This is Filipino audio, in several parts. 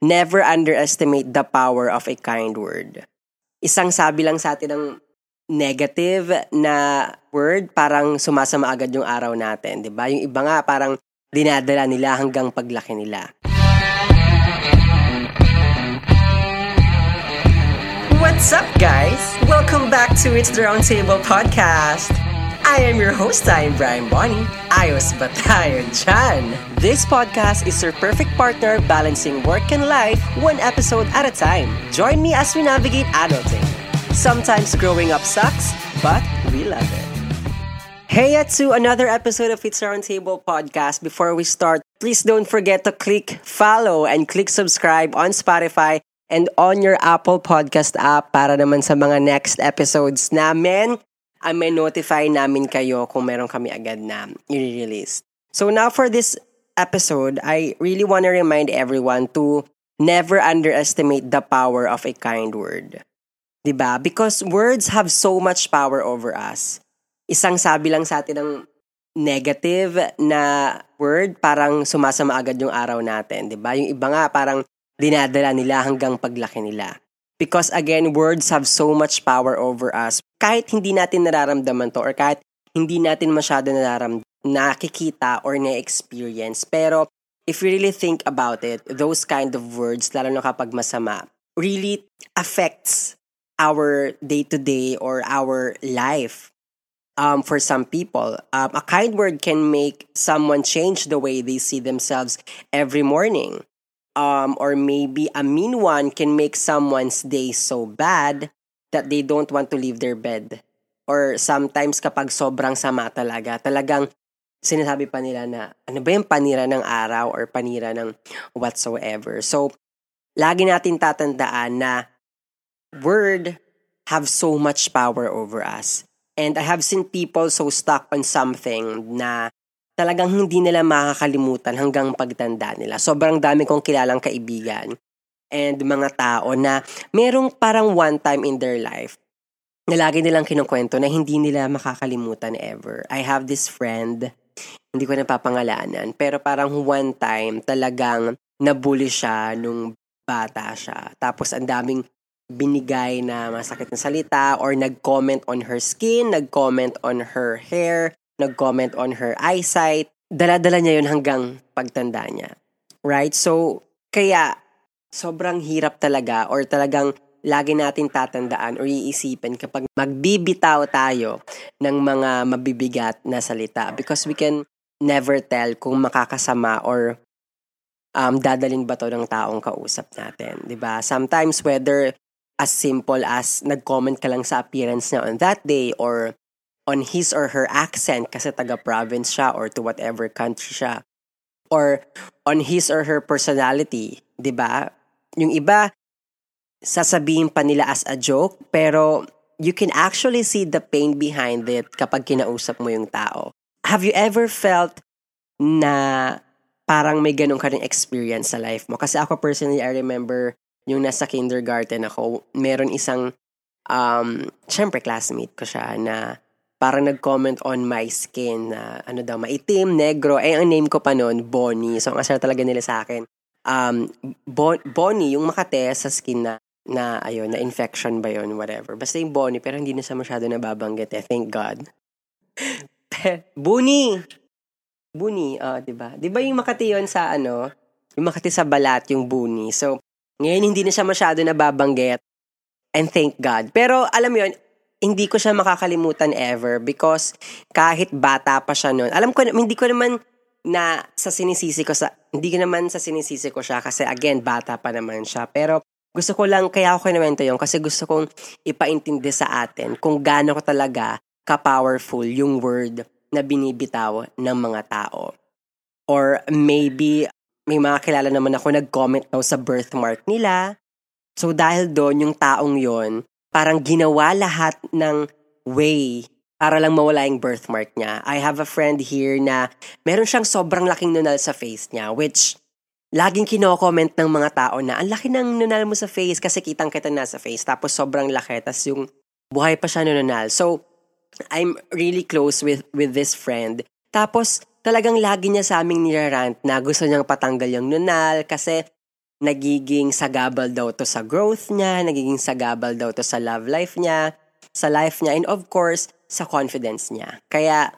Never underestimate the power of a kind word. Isang sabi lang sa atin ng negative na word, parang sumasama agad yung araw natin, di ba? Yung iba nga, parang dinadala nila hanggang paglaki nila. What's up, guys? Welcome back to It's the Roundtable Podcast. I am your host, I'm Brian Bonnie. Ayos ba tayo dyan? This podcast is your perfect partner balancing work and life one episode at a time. Join me as we navigate adulting. Sometimes growing up sucks, but we love it. Hey to another episode of It's Roundtable Podcast. Before we start, please don't forget to click follow and click subscribe on Spotify and on your Apple Podcast app para naman sa mga next episodes namin ay may notify namin kayo kung meron kami agad na i-release. So now for this episode, I really want to remind everyone to never underestimate the power of a kind word. 'Di ba? Because words have so much power over us. Isang sabi lang sa atin ng negative na word, parang sumasama agad yung araw natin, 'di ba? Yung iba nga parang dinadala nila hanggang paglaki nila. Because again, words have so much power over us. Kahit hindi natin nararamdaman to or kahit hindi natin masyado nararam nakikita or na-experience. Pero if you really think about it, those kind of words, lalo na kapag masama, really affects our day-to-day or our life. Um, for some people, um, a kind word can make someone change the way they see themselves every morning um, or maybe a mean one can make someone's day so bad that they don't want to leave their bed. Or sometimes kapag sobrang sama talaga, talagang sinasabi pa nila na ano ba yung panira ng araw or panira ng whatsoever. So, lagi natin tatandaan na word have so much power over us. And I have seen people so stuck on something na talagang hindi nila makakalimutan hanggang pagtanda nila. Sobrang dami kong kilalang kaibigan and mga tao na merong parang one time in their life na lagi nilang kinukwento na hindi nila makakalimutan ever. I have this friend, hindi ko napapangalanan, pero parang one time talagang nabully siya nung bata siya. Tapos ang daming binigay na masakit na salita or nag-comment on her skin, nag-comment on her hair, nag-comment on her eyesight. Dala-dala niya yun hanggang pagtanda niya. Right? So, kaya sobrang hirap talaga or talagang lagi natin tatandaan or iisipin kapag magbibitaw tayo ng mga mabibigat na salita because we can never tell kung makakasama or um, dadalin ba to ng taong kausap natin. ba Sometimes whether as simple as nag-comment ka lang sa appearance niya on that day or on his or her accent kasi taga-province siya or to whatever country siya. Or on his or her personality, 'di ba? Yung iba sasabihin pa nila as a joke, pero you can actually see the pain behind it kapag kinausap mo yung tao. Have you ever felt na parang may ganun ka rin experience sa life mo? Kasi ako personally, I remember yung nasa kindergarten ako, meron isang, um, syempre classmate ko siya na parang nag-comment on my skin na ano daw, maitim, negro. Eh, ang name ko pa noon, Bonnie. So, ang asar talaga nila sa akin. Um, bon- Bonnie, yung makate sa skin na, na, ayun, na infection ba yun, whatever. Basta yung Bonnie, pero hindi na siya masyado nababanggit eh. Thank God. Buni! Buni, uh, di ba? Di ba yung makati yon sa ano, yung makati sa balat, yung buni. So, ngayon hindi na siya masyado nababanggit. And thank God. Pero alam yun, hindi ko siya makakalimutan ever because kahit bata pa siya noon, alam ko, hindi ko naman na sa sinisisi ko sa, hindi ko naman sa sinisisi ko siya kasi again, bata pa naman siya. Pero gusto ko lang, kaya ako kinawento yun kasi gusto kong ipaintindi sa atin kung gaano ko talaga ka-powerful yung word na binibitaw ng mga tao. Or maybe, may mga kilala naman ako nag-comment daw sa birthmark nila. So dahil doon, yung taong yon parang ginawa lahat ng way para lang mawala yung birthmark niya. I have a friend here na meron siyang sobrang laking nunal sa face niya, which laging kino-comment ng mga tao na ang laki ng nunal mo sa face kasi kitang kita na sa face. Tapos sobrang laki. Tapos yung buhay pa siya nunal. So, I'm really close with with this friend. Tapos, talagang lagi niya sa aming nirarant na gusto niyang patanggal yung nunal kasi nagiging sagabal daw to sa growth niya, nagiging sagabal daw to sa love life niya, sa life niya, and of course, sa confidence niya. Kaya,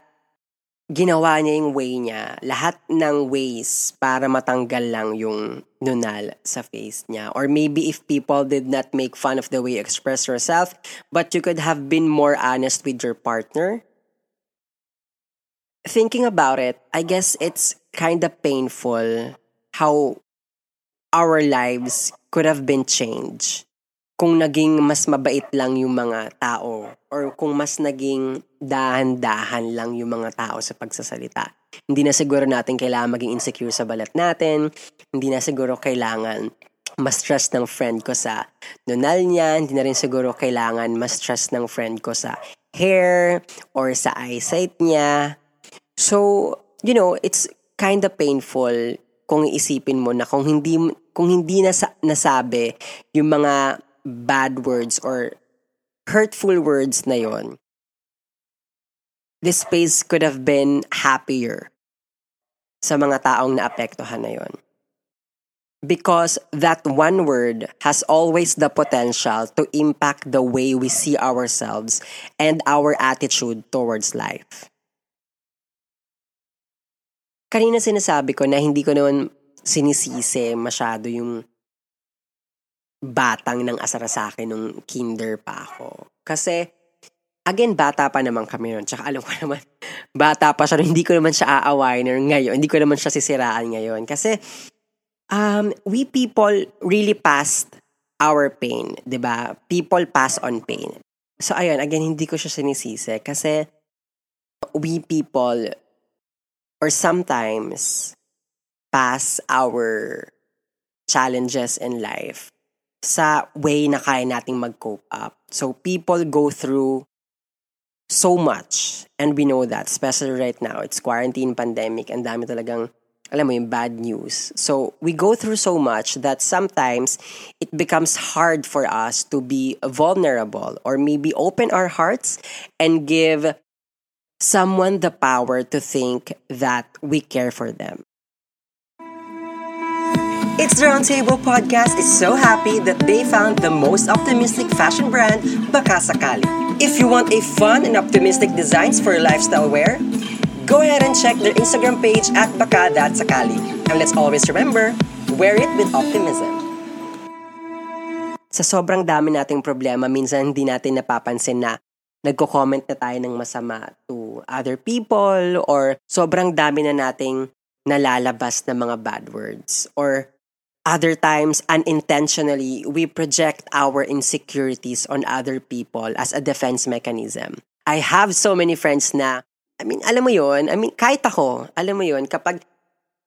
ginawa niya yung way niya, lahat ng ways para matanggal lang yung nunal sa face niya. Or maybe if people did not make fun of the way you express yourself, but you could have been more honest with your partner. Thinking about it, I guess it's kind of painful how our lives could have been changed kung naging mas mabait lang yung mga tao or kung mas naging dahan-dahan lang yung mga tao sa pagsasalita. Hindi na siguro natin kailangan maging insecure sa balat natin. Hindi na siguro kailangan mas stress ng friend ko sa nunal niya. Hindi na rin siguro kailangan mas stress ng friend ko sa hair or sa eyesight niya. So, you know, it's kind of painful kung iisipin mo na kung hindi kung hindi nasa, nasabi yung mga bad words or hurtful words na yon, this space could have been happier sa mga taong naapektuhan na yon. Because that one word has always the potential to impact the way we see ourselves and our attitude towards life. Kanina sinasabi ko na hindi ko noon sinisisi masyado yung batang ng asara sa akin nung kinder pa ako. Kasi, again, bata pa naman kami noon. Tsaka alam ko naman, bata pa siya. Hindi ko naman siya aawain ngayon. Hindi ko naman siya sisiraan ngayon. Kasi, um, we people really passed our pain. ba diba? People pass on pain. So, ayun, again, hindi ko siya sinisisi. Kasi, we people, or sometimes, pass our challenges in life sa way na kaya nating mag-cope up. So people go through so much and we know that especially right now it's quarantine pandemic and dami talagang alam mo yung bad news. So we go through so much that sometimes it becomes hard for us to be vulnerable or maybe open our hearts and give someone the power to think that we care for them. It's the Roundtable Podcast is so happy that they found the most optimistic fashion brand, Baka Sakali. If you want a fun and optimistic designs for lifestyle wear, go ahead and check their Instagram page at Baka.sakali. And let's always remember, wear it with optimism. Sa sobrang dami nating problema, minsan hindi natin napapansin na nagko-comment na tayo ng masama to other people or sobrang dami na nating nalalabas na mga bad words or Other times, unintentionally, we project our insecurities on other people as a defense mechanism. I have so many friends na, I mean, alam mo yon I mean, kahit ako, alam mo yon kapag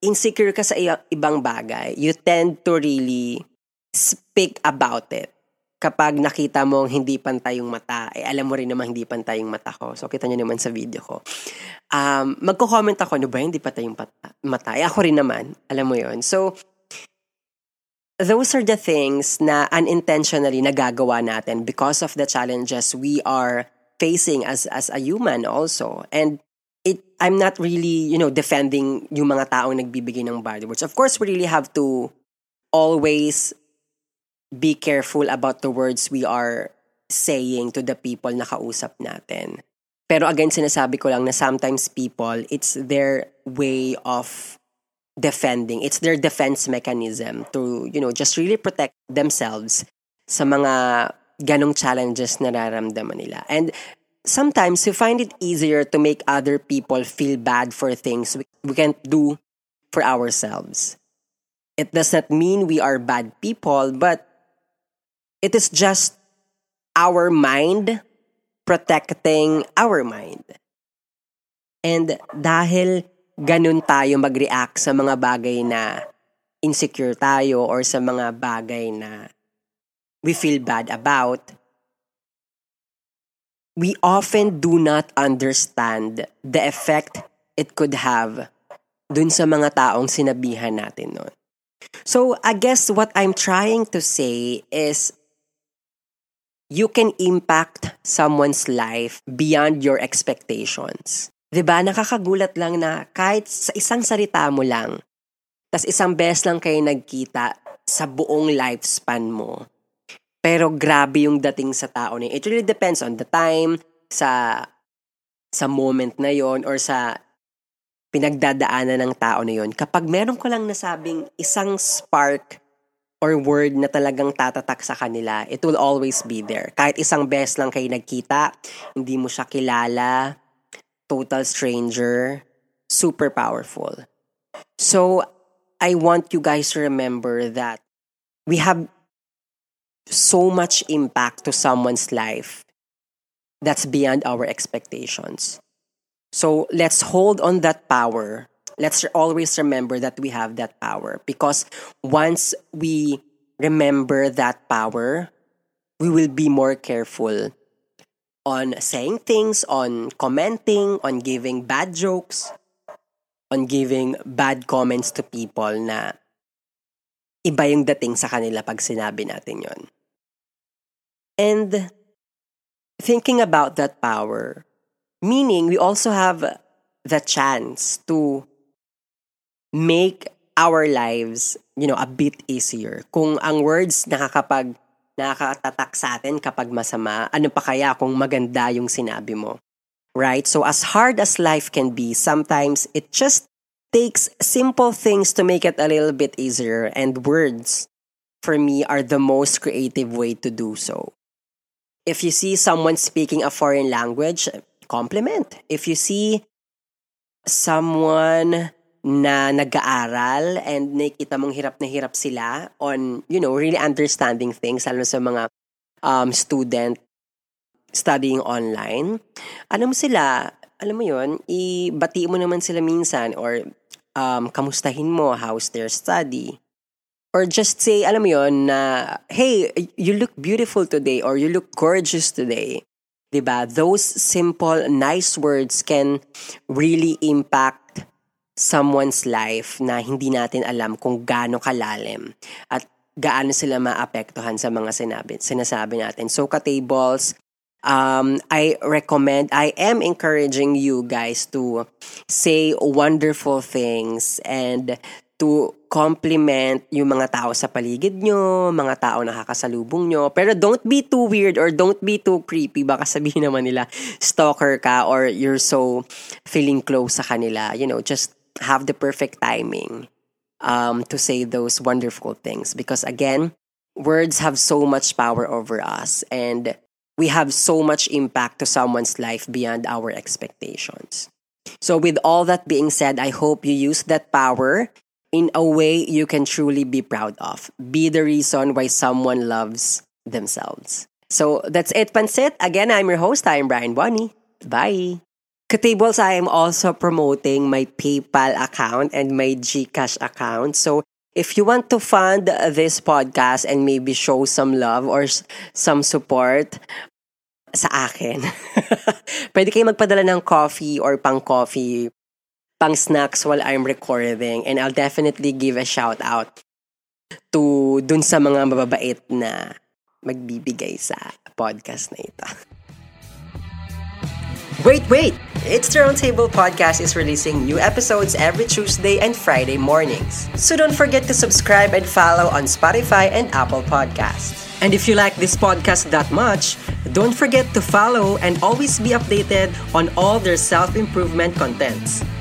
insecure ka sa ibang bagay, you tend to really speak about it. Kapag nakita mo hindi pantay yung mata, eh alam mo rin naman hindi pantay yung mata ko. So, kita nyo naman sa video ko. Um, magko-comment ako, ano ba, hindi pantay yung mata? Eh, ako rin naman. Alam mo yon So, those are the things na unintentionally nagagawa natin because of the challenges we are facing as as a human also. And it I'm not really, you know, defending yung mga taong nagbibigay ng bad words. Of course, we really have to always be careful about the words we are saying to the people na kausap natin. Pero again, sinasabi ko lang na sometimes people, it's their way of defending. It's their defense mechanism to, you know, just really protect themselves sa mga ganong challenges na nararamdaman nila. And sometimes we find it easier to make other people feel bad for things we can't do for ourselves. It does not mean we are bad people, but it is just our mind protecting our mind. And dahil ganun tayo mag-react sa mga bagay na insecure tayo or sa mga bagay na we feel bad about, we often do not understand the effect it could have dun sa mga taong sinabihan natin nun. So, I guess what I'm trying to say is you can impact someone's life beyond your expectations. 'Di ba nakakagulat lang na kahit sa isang salita mo lang, tas isang beses lang kayo nagkita, sa buong lifespan mo. Pero grabe yung dating sa tao niya. It really depends on the time, sa sa moment na yon or sa pinagdadaanan ng tao na yon. Kapag meron ko lang nasabing isang spark or word na talagang tatatak sa kanila, it will always be there. Kahit isang beses lang kayo nagkita, hindi mo siya kilala, total stranger, super powerful. So, I want you guys to remember that we have so much impact to someone's life that's beyond our expectations. So let's hold on that power. Let's always remember that we have that power because once we remember that power, we will be more careful on saying things, on commenting, on giving bad jokes, on giving bad comments to people na iba yung dating sa kanila pag sinabi natin yon. And thinking about that power, meaning we also have the chance to make our lives, you know, a bit easier. Kung ang words nakakapag nakakatatak sa atin kapag masama, ano pa kaya kung maganda yung sinabi mo? Right? So as hard as life can be, sometimes it just takes simple things to make it a little bit easier and words for me are the most creative way to do so. If you see someone speaking a foreign language, compliment. If you see someone na nag-aaral and nakita mong hirap na hirap sila on, you know, really understanding things, lalo sa mga um, student studying online, alam mo sila, alam mo yon ibati mo naman sila minsan or um, kamustahin mo how's their study or just say, alam mo yon na, hey, you look beautiful today or you look gorgeous today. 'Di ba? Those simple, nice words can really impact someone's life na hindi natin alam kung gaano kalalim at gaano sila maapektuhan sa mga sinabi, sinasabi natin. So, ka-tables, um, I recommend, I am encouraging you guys to say wonderful things and to compliment yung mga tao sa paligid nyo, mga tao nakakasalubong nyo. Pero don't be too weird or don't be too creepy. Baka sabihin naman nila, stalker ka or you're so feeling close sa kanila. You know, just have the perfect timing um, to say those wonderful things. Because again, words have so much power over us and we have so much impact to someone's life beyond our expectations. So, with all that being said, I hope you use that power in a way you can truly be proud of. Be the reason why someone loves themselves. So that's it, Pansit. Again, I'm your host. I'm Brian Bonnie. Bye. Katables, I am also promoting my PayPal account and my GCash account. So if you want to fund this podcast and maybe show some love or some support sa akin, pwede kayo magpadala ng coffee or pang coffee pang snacks while I'm recording and I'll definitely give a shout out to dun sa mga mababait na magbibigay sa podcast na ito. Wait, wait! It's the Roundtable Podcast is releasing new episodes every Tuesday and Friday mornings. So don't forget to subscribe and follow on Spotify and Apple Podcasts. And if you like this podcast that much, don't forget to follow and always be updated on all their self-improvement contents.